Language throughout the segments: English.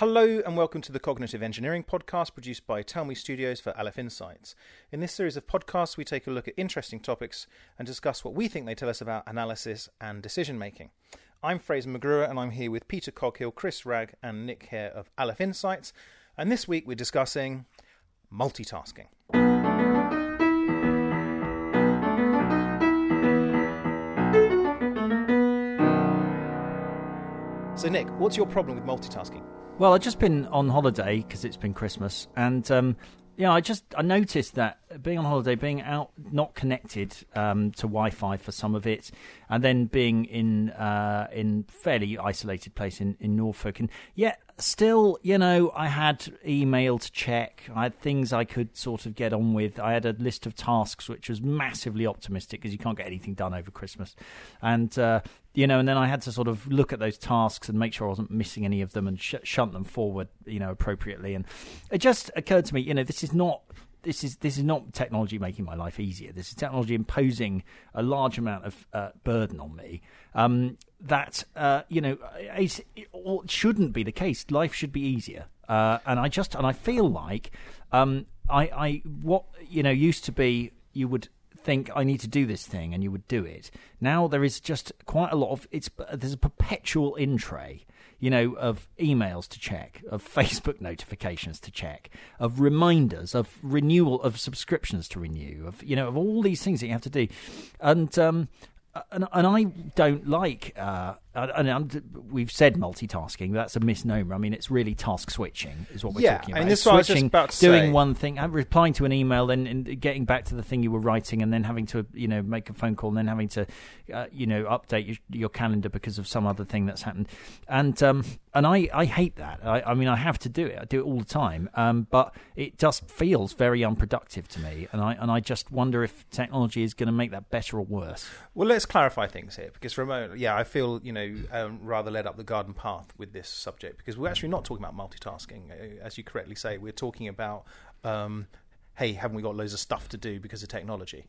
Hello and welcome to the Cognitive Engineering Podcast produced by Tell Me Studios for Aleph Insights. In this series of podcasts, we take a look at interesting topics and discuss what we think they tell us about analysis and decision making. I'm Fraser McGruer and I'm here with Peter Coghill, Chris Ragg, and Nick Hare of Aleph Insights. And this week we're discussing multitasking. So, Nick, what's your problem with multitasking? Well, I've just been on holiday because it's been Christmas, and um, yeah, I just I noticed that being on holiday, being out, not connected um, to Wi-Fi for some of it, and then being in uh, in fairly isolated place in, in Norfolk, and yet still, you know, I had email to check. I had things I could sort of get on with. I had a list of tasks which was massively optimistic because you can't get anything done over Christmas, and uh, you know, and then I had to sort of look at those tasks and make sure I wasn't missing any of them and sh- shunt them forward, you know, appropriately. And it just occurred to me, you know, this is not this is this is not technology making my life easier. This is technology imposing a large amount of uh, burden on me. Um, that uh, you know, it, shouldn't be the case. Life should be easier. Uh, and I just and I feel like um, I, I what you know used to be you would think I need to do this thing and you would do it. Now there is just quite a lot of it's there's a perpetual in tray, you know, of emails to check, of Facebook notifications to check, of reminders, of renewal of subscriptions to renew, of you know, of all these things that you have to do, and um, and, and I don't like uh, and we've said multitasking. That's a misnomer. I mean, it's really task switching is what we're yeah, talking about. Yeah, And this switching, I was just about to doing say. one thing, uh, replying to an email, then getting back to the thing you were writing, and then having to, you know, make a phone call, and then having to, uh, you know, update your, your, calendar because of some other thing that's happened. And um, and I, I hate that. I, I, mean, I have to do it. I do it all the time. Um, but it just feels very unproductive to me, and I and I just wonder if technology is going to make that better or worse. Well, let's clarify things here because remote. Yeah, I feel you know um, rather led up the garden path with this subject because we're actually not talking about multitasking, uh, as you correctly say. We're talking about, um, hey, haven't we got loads of stuff to do because of technology?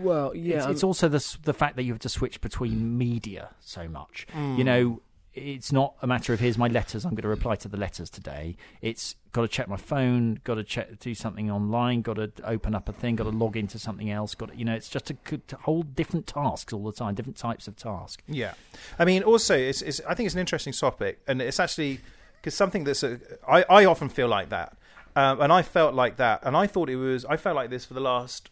Well, yeah, it's, it's also the the fact that you have to switch between media so much. Mm. You know, it's not a matter of here's my letters. I'm going to reply to the letters today. It's got to check my phone. Got to check do something online. Got to open up a thing. Got to log into something else. Got to, you know, it's just a, whole different tasks all the time. Different types of tasks. Yeah, I mean, also, it's, it's I think it's an interesting topic, and it's actually because something that's a, I I often feel like that, um, and I felt like that, and I thought it was I felt like this for the last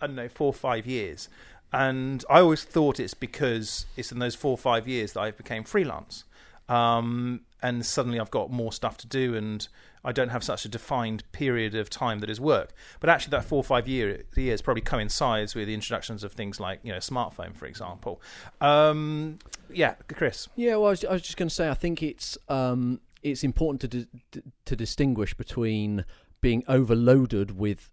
I don't know four or five years and I always thought it's because it's in those four or five years that I became freelance, um, and suddenly I've got more stuff to do, and I don't have such a defined period of time that is work. But actually, that four or five year, years probably coincides with the introductions of things like you know smartphone, for example. Um, yeah, Chris. Yeah, well, I was, I was just going to say, I think it's um, it's important to di- to distinguish between being overloaded with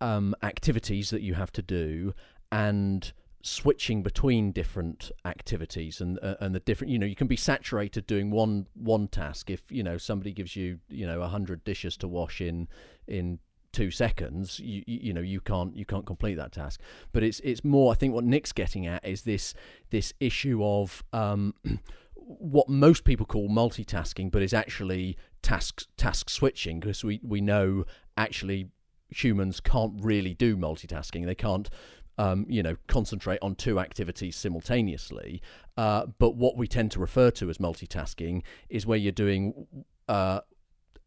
um, activities that you have to do and switching between different activities and uh, and the different you know you can be saturated doing one one task. If you know somebody gives you you know a hundred dishes to wash in in two seconds you, you know you can't you can't complete that task. But it's it's more i think what nick's getting at is this this issue of um what most people call multitasking but is actually task task switching because we we know actually humans can't really do multitasking. They can't um, you know, concentrate on two activities simultaneously. Uh, but what we tend to refer to as multitasking is where you're doing uh,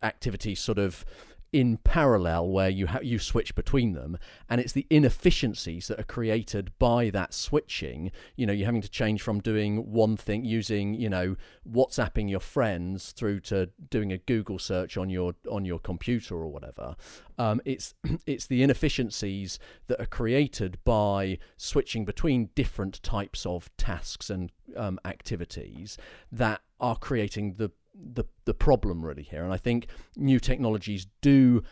activities sort of in parallel where you ha- you switch between them and it's the inefficiencies that are created by that switching. You know you're having to change from doing one thing using you know whatsapping your friends through to doing a google search on your on your computer or whatever. Um, it's it's the inefficiencies that are created by switching between different types of tasks and um, activities that are creating the the the problem really here. And I think new technologies do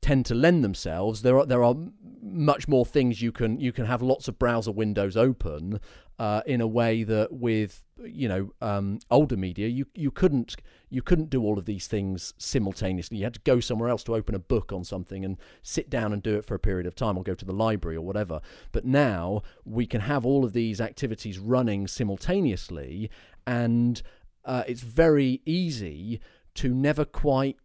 tend to lend themselves. There are there are much more things you can you can have lots of browser windows open uh, in a way that with you know um, older media you you couldn't you couldn't do all of these things simultaneously. You had to go somewhere else to open a book on something and sit down and do it for a period of time, or go to the library or whatever. But now we can have all of these activities running simultaneously and uh, it's very easy to never quite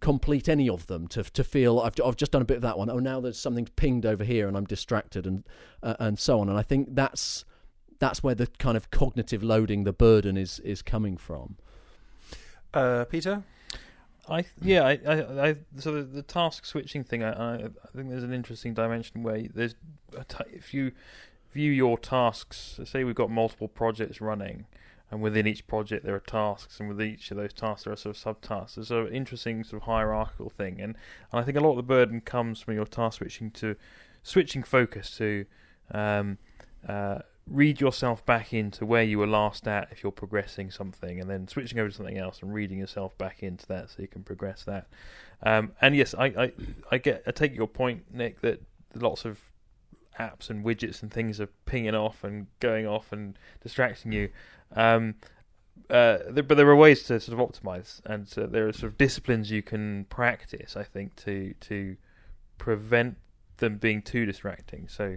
complete any of them to to feel I've I've just done a bit of that one. Oh now there's something pinged over here and I'm distracted and uh, and so on. And I think that's that's where the kind of cognitive loading the burden is is coming from. Uh, Peter? I yeah I, I, I so the, the, task switching thing I, I, I think there's an interesting dimension where there's if you view your tasks say we've got multiple projects running and within each project there are tasks, and with each of those tasks there are sort of subtasks. There's an interesting sort of hierarchical thing, and, and I think a lot of the burden comes from your task switching to switching focus to um, uh, read yourself back into where you were last at if you're progressing something, and then switching over to something else and reading yourself back into that so you can progress that. Um, and yes, I, I I get I take your point, Nick, that lots of apps and widgets and things are pinging off and going off and distracting you. Um, uh, but there are ways to sort of optimize, and there are sort of disciplines you can practice. I think to to prevent them being too distracting. So,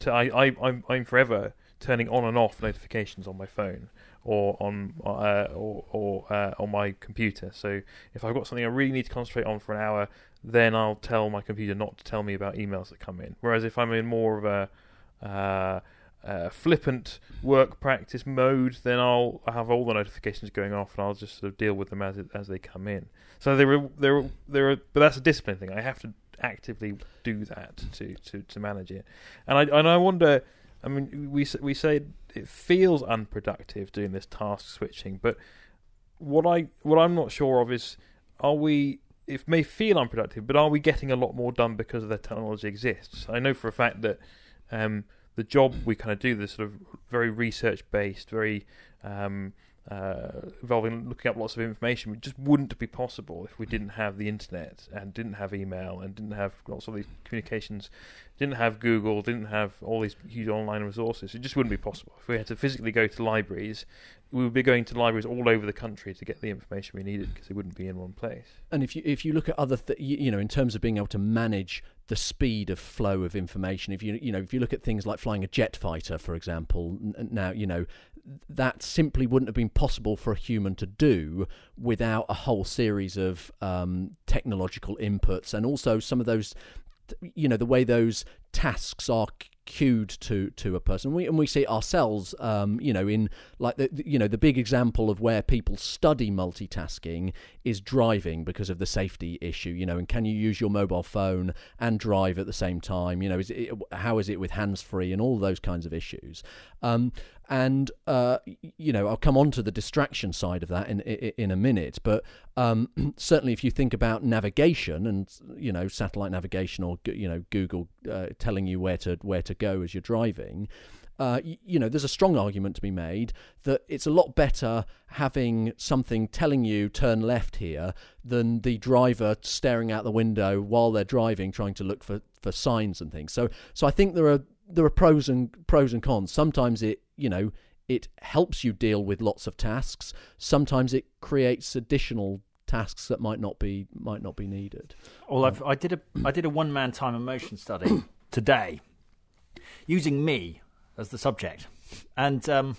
to, I, I I'm I'm forever turning on and off notifications on my phone or on uh, or or uh, on my computer. So if I've got something I really need to concentrate on for an hour, then I'll tell my computer not to tell me about emails that come in. Whereas if I'm in more of a uh, uh, flippant work practice mode, then I'll have all the notifications going off, and I'll just sort of deal with them as as they come in. So there are there there are, but that's a discipline thing. I have to actively do that to to, to manage it, and I and I wonder. I mean, we we say it feels unproductive doing this task switching, but what I what I'm not sure of is are we it may feel unproductive, but are we getting a lot more done because the technology exists? I know for a fact that um, the job we kind of do, this sort of very research based, very um, uh, involving looking up lots of information, which just wouldn't be possible if we didn't have the internet and didn't have email and didn't have lots of these communications, didn't have Google, didn't have all these huge online resources. It just wouldn't be possible. If we had to physically go to libraries, we would be going to libraries all over the country to get the information we needed because it wouldn't be in one place. And if you if you look at other, th- you, you know, in terms of being able to manage the speed of flow of information. If you you know if you look at things like flying a jet fighter, for example, now you know that simply wouldn't have been possible for a human to do without a whole series of um, technological inputs and also some of those you know the way those tasks are cued to to a person. We and we see ourselves um, you know in like the you know the big example of where people study multitasking is driving because of the safety issue you know and can you use your mobile phone and drive at the same time? You know is it, how is it with hands free and all those kinds of issues? Um, and uh, you know I'll come on to the distraction side of that in in, in a minute. But um, certainly, if you think about navigation and you know satellite navigation or you know Google uh, telling you where to where to go as you're driving. Uh, you, you know, there's a strong argument to be made that it's a lot better having something telling you turn left here than the driver staring out the window while they're driving, trying to look for, for signs and things. So, so I think there are there are pros and pros and cons. Sometimes it you know it helps you deal with lots of tasks. Sometimes it creates additional tasks that might not be might not be needed. Well, I've, I did a I did a one man time and motion study today, using me as the subject, and um,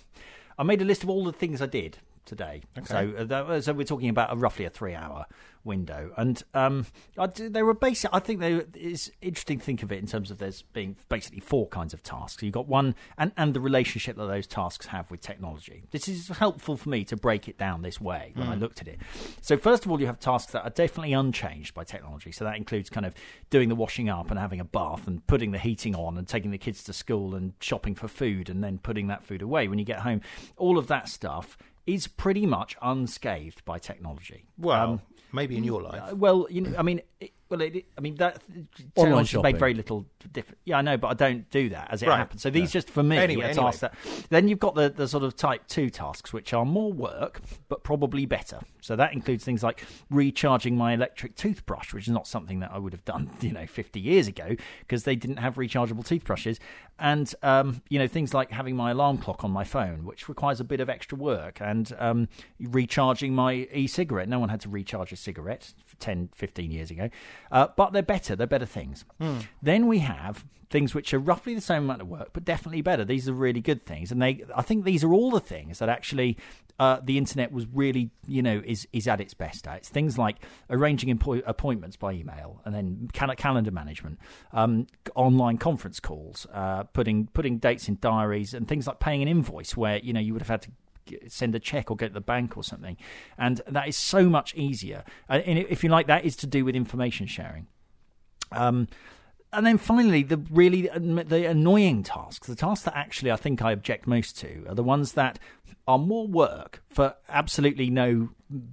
I made a list of all the things I did today. Okay. So, uh, that, so we're talking about a, roughly a three hour window. And um, I, they were basic. I think they, it's interesting to think of it in terms of there's being basically four kinds of tasks. You've got one, and, and the relationship that those tasks have with technology. This is helpful for me to break it down this way when mm. I looked at it. So, first of all, you have tasks that are definitely unchanged by technology. So, that includes kind of doing the washing up and having a bath and putting the heating on and taking the kids to school and shopping for food and then putting that food away when you get home. All of that stuff is pretty much unscathed by technology. Well, um, maybe in your life. Well, you know, I mean, well, it, I mean that technology has made very little difference. Yeah, I know, but I don't do that as it right. happens. So these yeah. just for me anyway, anyway. tasks that. Then you've got the the sort of type two tasks, which are more work but probably better. So that includes things like recharging my electric toothbrush, which is not something that I would have done, you know, fifty years ago because they didn't have rechargeable toothbrushes, and um, you know things like having my alarm clock on my phone, which requires a bit of extra work, and um, recharging my e-cigarette. No one had to recharge a cigarette 10, 15 years ago. Uh, but they're better. They're better things. Then we have things which are roughly the same amount of work, but definitely better. These are really good things, and they. I think these are all the things that actually uh, the internet was really, you know, is is at its best at. It's things like arranging appointments by email, and then cal- calendar management, um, online conference calls, uh, putting putting dates in diaries, and things like paying an invoice where you know you would have had to send a check or go to the bank or something, and that is so much easier. And if you like, that is to do with information sharing. Um, and then finally, the really the annoying tasks, the tasks that actually I think I object most to, are the ones that are more work for absolutely no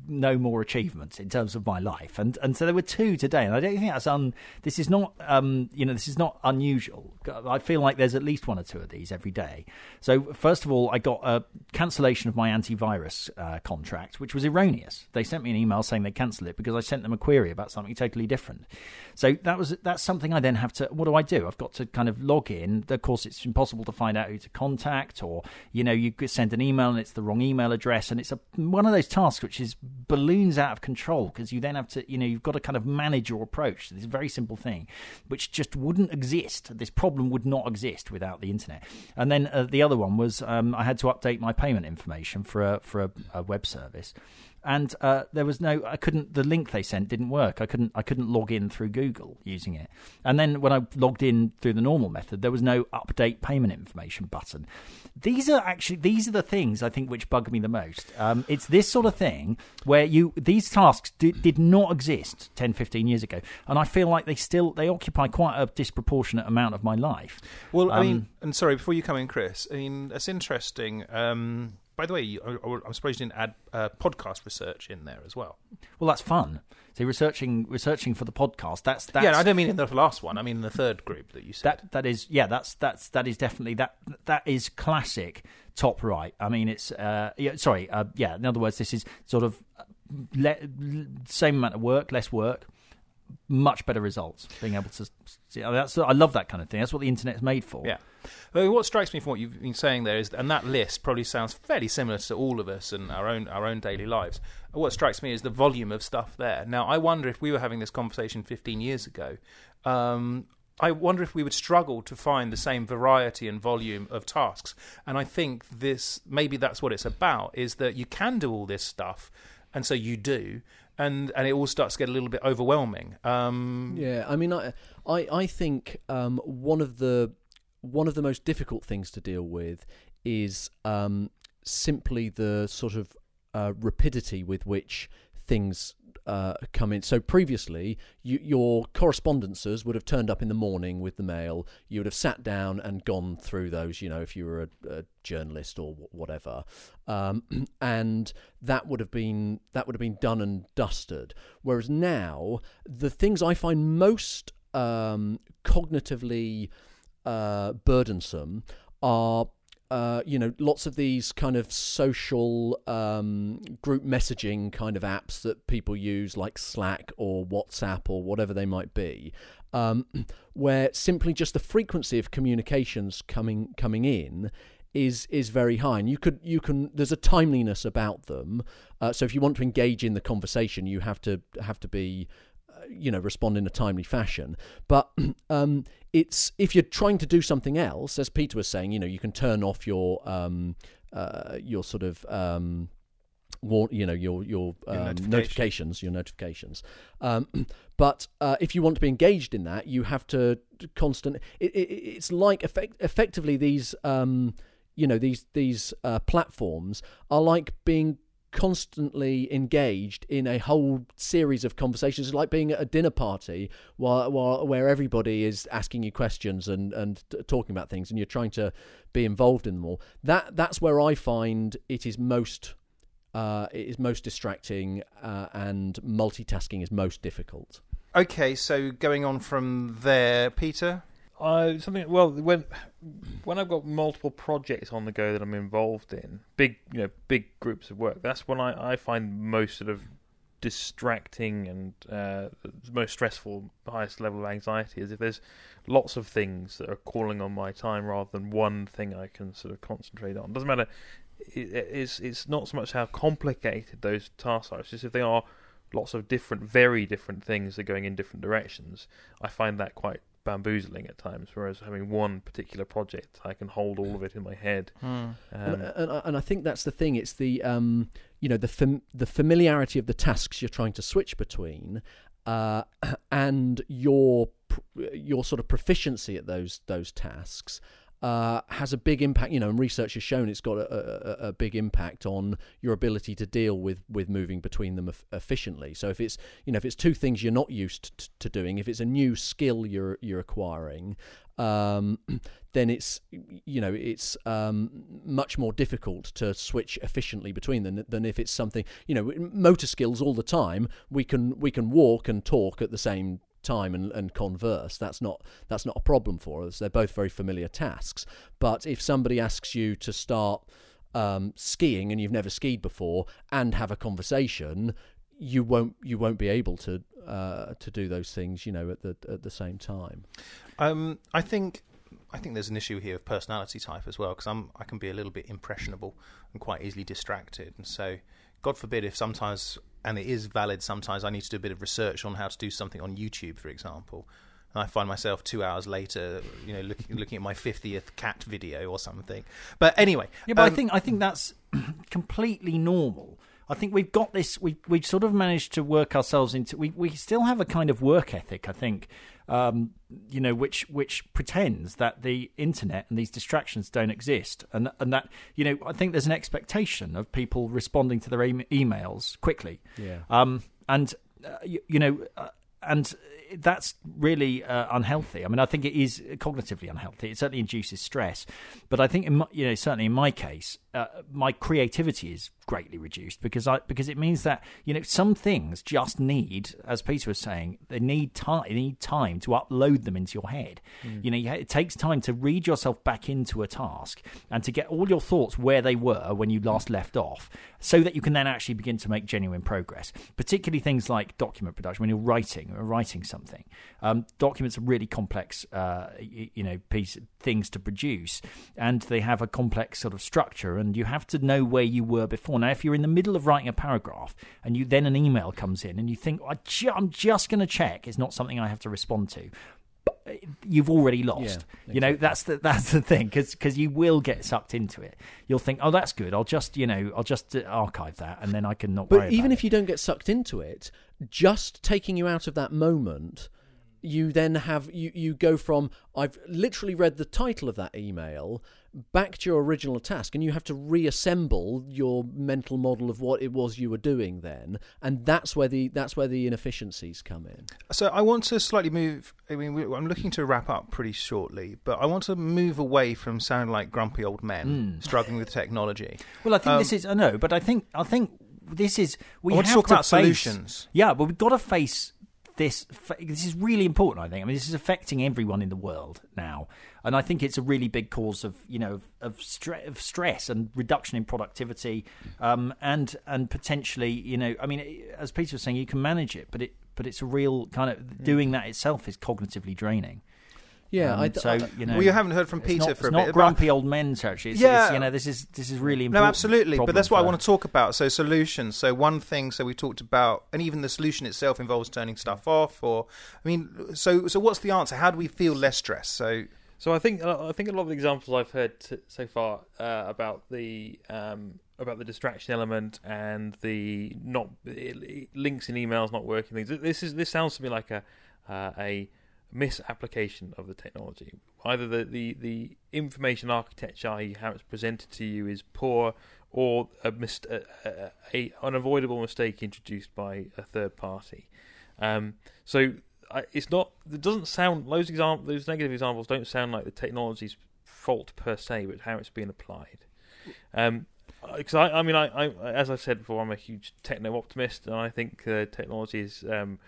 no more achievements in terms of my life. And and so there were two today, and I don't think that's un. This is not um you know this is not unusual. I feel like there's at least one or two of these every day. So first of all, I got a cancellation of my antivirus uh, contract, which was erroneous. They sent me an email saying they cancelled it because I sent them a query about something totally different. So that was that's something I then have to. What do I do? I've got to kind of log in. Of course, it's impossible to find out who to contact, or you know, you could send an email and it's the wrong email address, and it's a one of those tasks which is balloons out of control because you then have to, you know, you've got to kind of manage your approach to this very simple thing, which just wouldn't exist. This problem would not exist without the internet. And then uh, the other one was um, I had to update my payment information for a for a, a web service and uh, there was no I couldn't the link they sent didn't work. I couldn't I couldn't log in through Google using it. And then when I logged in through the normal method there was no update payment information button. These are actually these are the things I think which bug me the most. Um, it's this sort of thing where you these tasks do, did not exist 10 15 years ago. And I feel like they still they occupy quite a disproportionate amount of my life. Well, I Um, mean, and sorry, before you come in, Chris, I mean, that's interesting. Um, by the way, you, I, I'm surprised you didn't add uh, podcast research in there as well. well that's fun so researching researching for the podcast that's that's yeah, I don't mean in the last one. I mean in the third group that you said. That that is yeah that's that's that is definitely that that is classic top right. I mean it's uh yeah sorry uh, yeah in other words this is sort of uh, le- same amount of work less work much better results being able to see, I mean, that's I love that kind of thing that's what the internet's made for Yeah. What strikes me from what you've been saying there is, and that list probably sounds fairly similar to all of us and our own our own daily lives. What strikes me is the volume of stuff there. Now, I wonder if we were having this conversation 15 years ago. Um, I wonder if we would struggle to find the same variety and volume of tasks. And I think this maybe that's what it's about: is that you can do all this stuff, and so you do, and and it all starts to get a little bit overwhelming. Um, Yeah, I mean, I, I, I think um, one of the one of the most difficult things to deal with is um, simply the sort of uh, rapidity with which things uh, come in. So previously, you, your correspondences would have turned up in the morning with the mail. You would have sat down and gone through those. You know, if you were a, a journalist or wh- whatever, um, and that would have been that would have been done and dusted. Whereas now, the things I find most um, cognitively uh, burdensome are uh, you know, lots of these kind of social um, group messaging kind of apps that people use, like Slack or WhatsApp or whatever they might be, um, where simply just the frequency of communications coming coming in is is very high, and you could you can there's a timeliness about them. Uh, so if you want to engage in the conversation, you have to have to be you know respond in a timely fashion but um, it's if you're trying to do something else as peter was saying you know you can turn off your um, uh, your sort of um, war, you know your your, Your um, notification. notifications your notifications um, but uh, if you want to be engaged in that you have to constant it, it, it's like effect, effectively these um, you know these these uh, platforms are like being constantly engaged in a whole series of conversations. It's like being at a dinner party while, while where everybody is asking you questions and and talking about things and you're trying to be involved in them all. That that's where i find it is most uh, it is most distracting uh, and multitasking is most difficult. Okay, so going on from there, Peter. Something well when when I've got multiple projects on the go that I'm involved in, big you know big groups of work. That's when I, I find most sort of distracting and uh, most stressful, highest level of anxiety is if there's lots of things that are calling on my time rather than one thing I can sort of concentrate on. Doesn't matter. It, it's it's not so much how complicated those tasks are. It's just if they are lots of different, very different things that are going in different directions, I find that quite bamboozling at times. Whereas having one particular project, I can hold all of it in my head. Hmm. Um, and, and, and I think that's the thing. It's the um, you know the fam- the familiarity of the tasks you're trying to switch between, uh, and your pr- your sort of proficiency at those those tasks. Uh, has a big impact, you know, and research has shown it's got a, a, a big impact on your ability to deal with, with moving between them eff- efficiently. So if it's, you know, if it's two things you're not used t- to doing, if it's a new skill you're you're acquiring, um, then it's you know it's um, much more difficult to switch efficiently between them than if it's something you know motor skills all the time. We can we can walk and talk at the same time and, and converse that's not that's not a problem for us. They're both very familiar tasks. But if somebody asks you to start um, skiing and you've never skied before and have a conversation you won't you won't be able to uh, to do those things you know at the at the same time. Um, I think I think there's an issue here of personality type as well because I'm I can be a little bit impressionable and quite easily distracted, and so God forbid if sometimes and it is valid sometimes I need to do a bit of research on how to do something on YouTube, for example. And I find myself two hours later, you know, looking looking at my fiftieth cat video or something. But anyway, Yeah, but um, I think I think that's completely normal. I think we've got this. We we've sort of managed to work ourselves into. We we still have a kind of work ethic. I think, um, you know, which which pretends that the internet and these distractions don't exist, and and that you know, I think there's an expectation of people responding to their e- emails quickly. yeah Um, and uh, you, you know, uh, and that's really uh, unhealthy. I mean, I think it is cognitively unhealthy. It certainly induces stress, but I think, in my, you know, certainly in my case, uh, my creativity is greatly reduced because I because it means that you know some things just need, as Peter was saying, they need time. They need time to upload them into your head. You know, you, it takes time to read yourself back into a task and to get all your thoughts where they were when you last left off, so that you can then actually begin to make genuine progress. Particularly things like document production when you're writing or writing something. Um, documents are really complex, uh, you, know, piece things to produce, and they have a complex sort of structure, and you have to know where you were before. Now, if you're in the middle of writing a paragraph and you then an email comes in and you think, I'm just going to check, it's not something I have to respond to. You've already lost. Yeah, You know that's the that's the thing because you will get sucked into it. You'll think, oh, that's good. I'll just you know I'll just uh, archive that and then I can not. But even if you don't get sucked into it, just taking you out of that moment, you then have you you go from I've literally read the title of that email back to your original task, and you have to reassemble your mental model of what it was you were doing then, and that's where the that's where the inefficiencies come in. So I want to slightly move. I mean, I'm looking to wrap up pretty shortly, but I want to move away from sounding like grumpy old men Mm. struggling with technology. Well, I think Um, this is I know, but I think I think this is we I want to have talk about face, solutions. Yeah, but we've got to face this. This is really important. I think. I mean, this is affecting everyone in the world now, and I think it's a really big cause of you know of, of, stre- of stress and reduction in productivity, um, and and potentially you know I mean, as Peter was saying, you can manage it, but it but it's a real kind of doing that itself is cognitively draining. Yeah, Um, I, so you know, well, you haven't heard from Peter not, for a not bit. but- grumpy old men territory. It's, Yeah. it's, you know, this is this is really No, absolutely, but that's what I want to talk about. So solutions. So one thing. So we talked about, and even the solution itself involves turning stuff off. Or, I mean, so so what's the answer? How do we feel less stressed? So So I think I think a lot of the examples I've heard t- so far uh, about the um, about the distraction element and the not it, it- links in emails not working things. This is this sounds to me like a uh, a misapplication of the technology. Either the, the, the information architecture, i.e. how it's presented to you, is poor, or a, mist- a, a, a unavoidable mistake introduced by a third party. Um, so I, it's not. It doesn't sound. Those example, those negative examples don't sound like the technology's fault per se, but how it's being applied. Um, because I, I mean, I, I, as I said before, I'm a huge techno optimist, and I think uh, technology is um,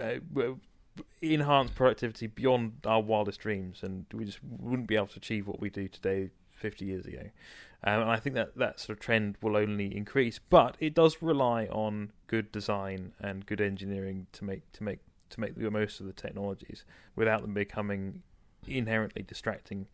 uh, enhanced productivity beyond our wildest dreams, and we just wouldn't be able to achieve what we do today 50 years ago. Um, and I think that that sort of trend will only increase, but it does rely on good design and good engineering to make to make to make the most of the technologies without them becoming inherently distracting.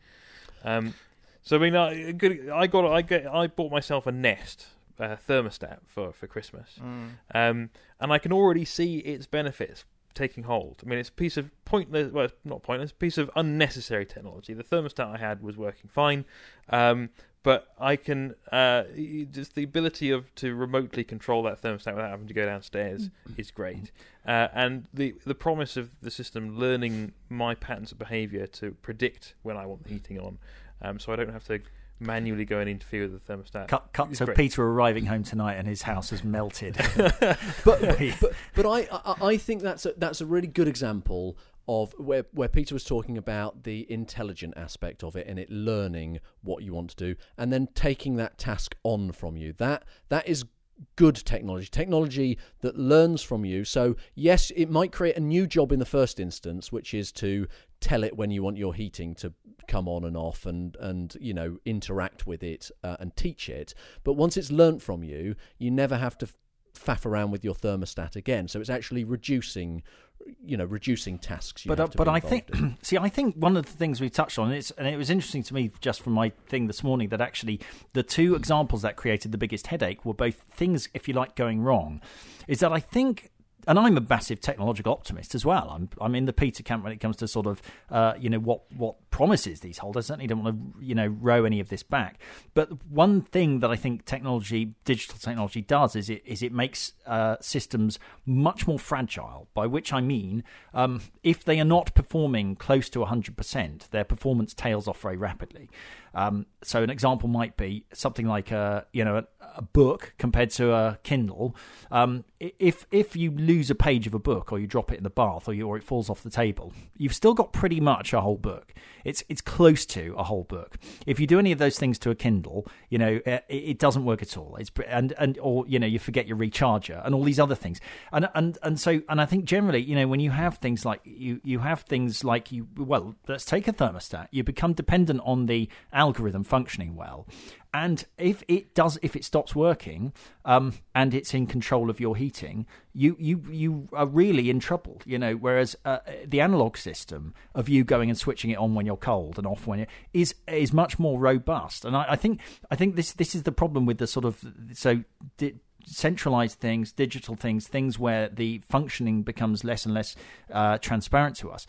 Um, so I mean, I, good, I got I get I bought myself a Nest uh, thermostat for for Christmas, Mm. um, and I can already see its benefits taking hold. I mean, it's a piece of pointless, well, not pointless, A piece of unnecessary technology. The thermostat I had was working fine, um, but I can uh, just the ability of to remotely control that thermostat without having to go downstairs is great. Uh, and the the promise of the system learning my patterns of behaviour to predict when I want the heating on, um, so I don't have to manually go and interfere with the thermostat. Cut, cut to great. Peter arriving home tonight and his house has melted. but, but but but I, I I think that's a, that's a really good example of where where Peter was talking about the intelligent aspect of it and it learning what you want to do and then taking that task on from you. That that is good technology technology that learns from you so yes it might create a new job in the first instance which is to tell it when you want your heating to come on and off and and you know interact with it uh, and teach it but once it's learnt from you you never have to faff around with your thermostat again. So it's actually reducing, you know, reducing tasks. You but uh, but I think in. see I think one of the things we touched on it's and it was interesting to me just from my thing this morning that actually the two examples that created the biggest headache were both things if you like going wrong is that I think and I'm a massive technological optimist as well. I'm I'm in the Peter camp when it comes to sort of uh, you know what what promises these hold. I certainly don't want to you know row any of this back. But one thing that I think technology, digital technology, does is it is it makes uh, systems much more fragile. By which I mean, um, if they are not performing close to 100%, their performance tails off very rapidly. Um, so an example might be something like a you know a, a book compared to a Kindle. Um, if if you lose a page of a book or you drop it in the bath or you, or it falls off the table, you've still got pretty much a whole book. It's it's close to a whole book. If you do any of those things to a Kindle, you know it, it doesn't work at all. It's and and or you know you forget your recharger and all these other things. And and and so and I think generally you know when you have things like you you have things like you well let's take a thermostat. You become dependent on the functioning well. And if it does, if it stops working, um, and it's in control of your heating, you you you are really in trouble. You know, whereas uh, the analog system of you going and switching it on when you're cold and off when you is is much more robust. And I, I think I think this this is the problem with the sort of so. Di- centralized things, digital things, things where the functioning becomes less and less uh, transparent to us,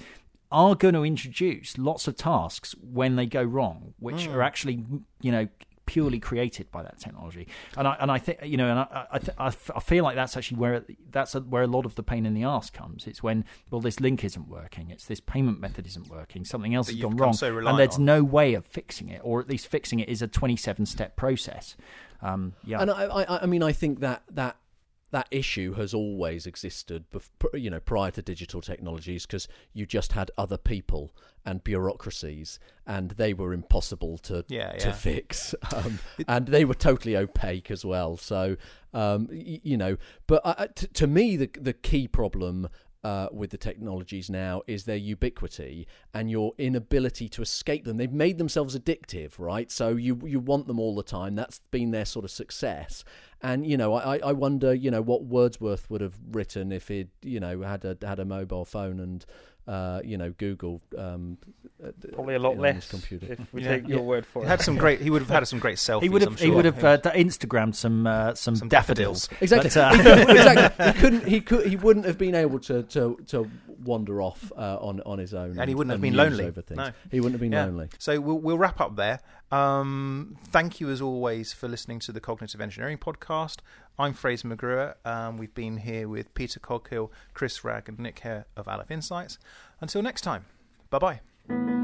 are going to introduce lots of tasks when they go wrong, which are actually, you know, purely created by that technology. And I and I think you know, and I I, th- I f- I feel like that's actually where that's a, where a lot of the pain in the ass comes. It's when well, this link isn't working, it's this payment method isn't working, something else That has gone wrong, so and there's on. no way of fixing it, or at least fixing it is a 27 step process. Um, yeah, And I, I, I mean, I think that that that issue has always existed, you know, prior to digital technologies, because you just had other people and bureaucracies, and they were impossible to Yeah, to fix, um, and they were totally opaque as well. So, um, y- you know, but uh, t- to me, the the key problem. Uh, with the technologies now is their ubiquity and your inability to escape them. They've made themselves addictive, right? So you you want them all the time. That's been their sort of success. And you know, I, I wonder, you know, what Wordsworth would have written if he'd, you know, had a had a mobile phone and, uh, you know, Google. Um, uh, Probably a lot you know, less. computer. If we Yeah. take your Yeah. word for He it. had some great. He would have had some great selfies. he would I'm have sure. he would have uh, Instagrammed some uh, some, Some daffodils. daffodils. Exactly. But, uh, exactly. He couldn't. He could. He wouldn't have been able to to, to wander off uh, on on his own, And he wouldn't have been lonely. over things. No. He wouldn't have been Yeah. lonely. So we'll, we'll wrap up there. Um, thank you as always for listening to the Cognitive Engineering Podcast. I'm Fraser McGrew. Um, we've been here with Peter Coghill, Chris Ragg, and Nick Hare of Aleph Insights. Until next time, bye bye.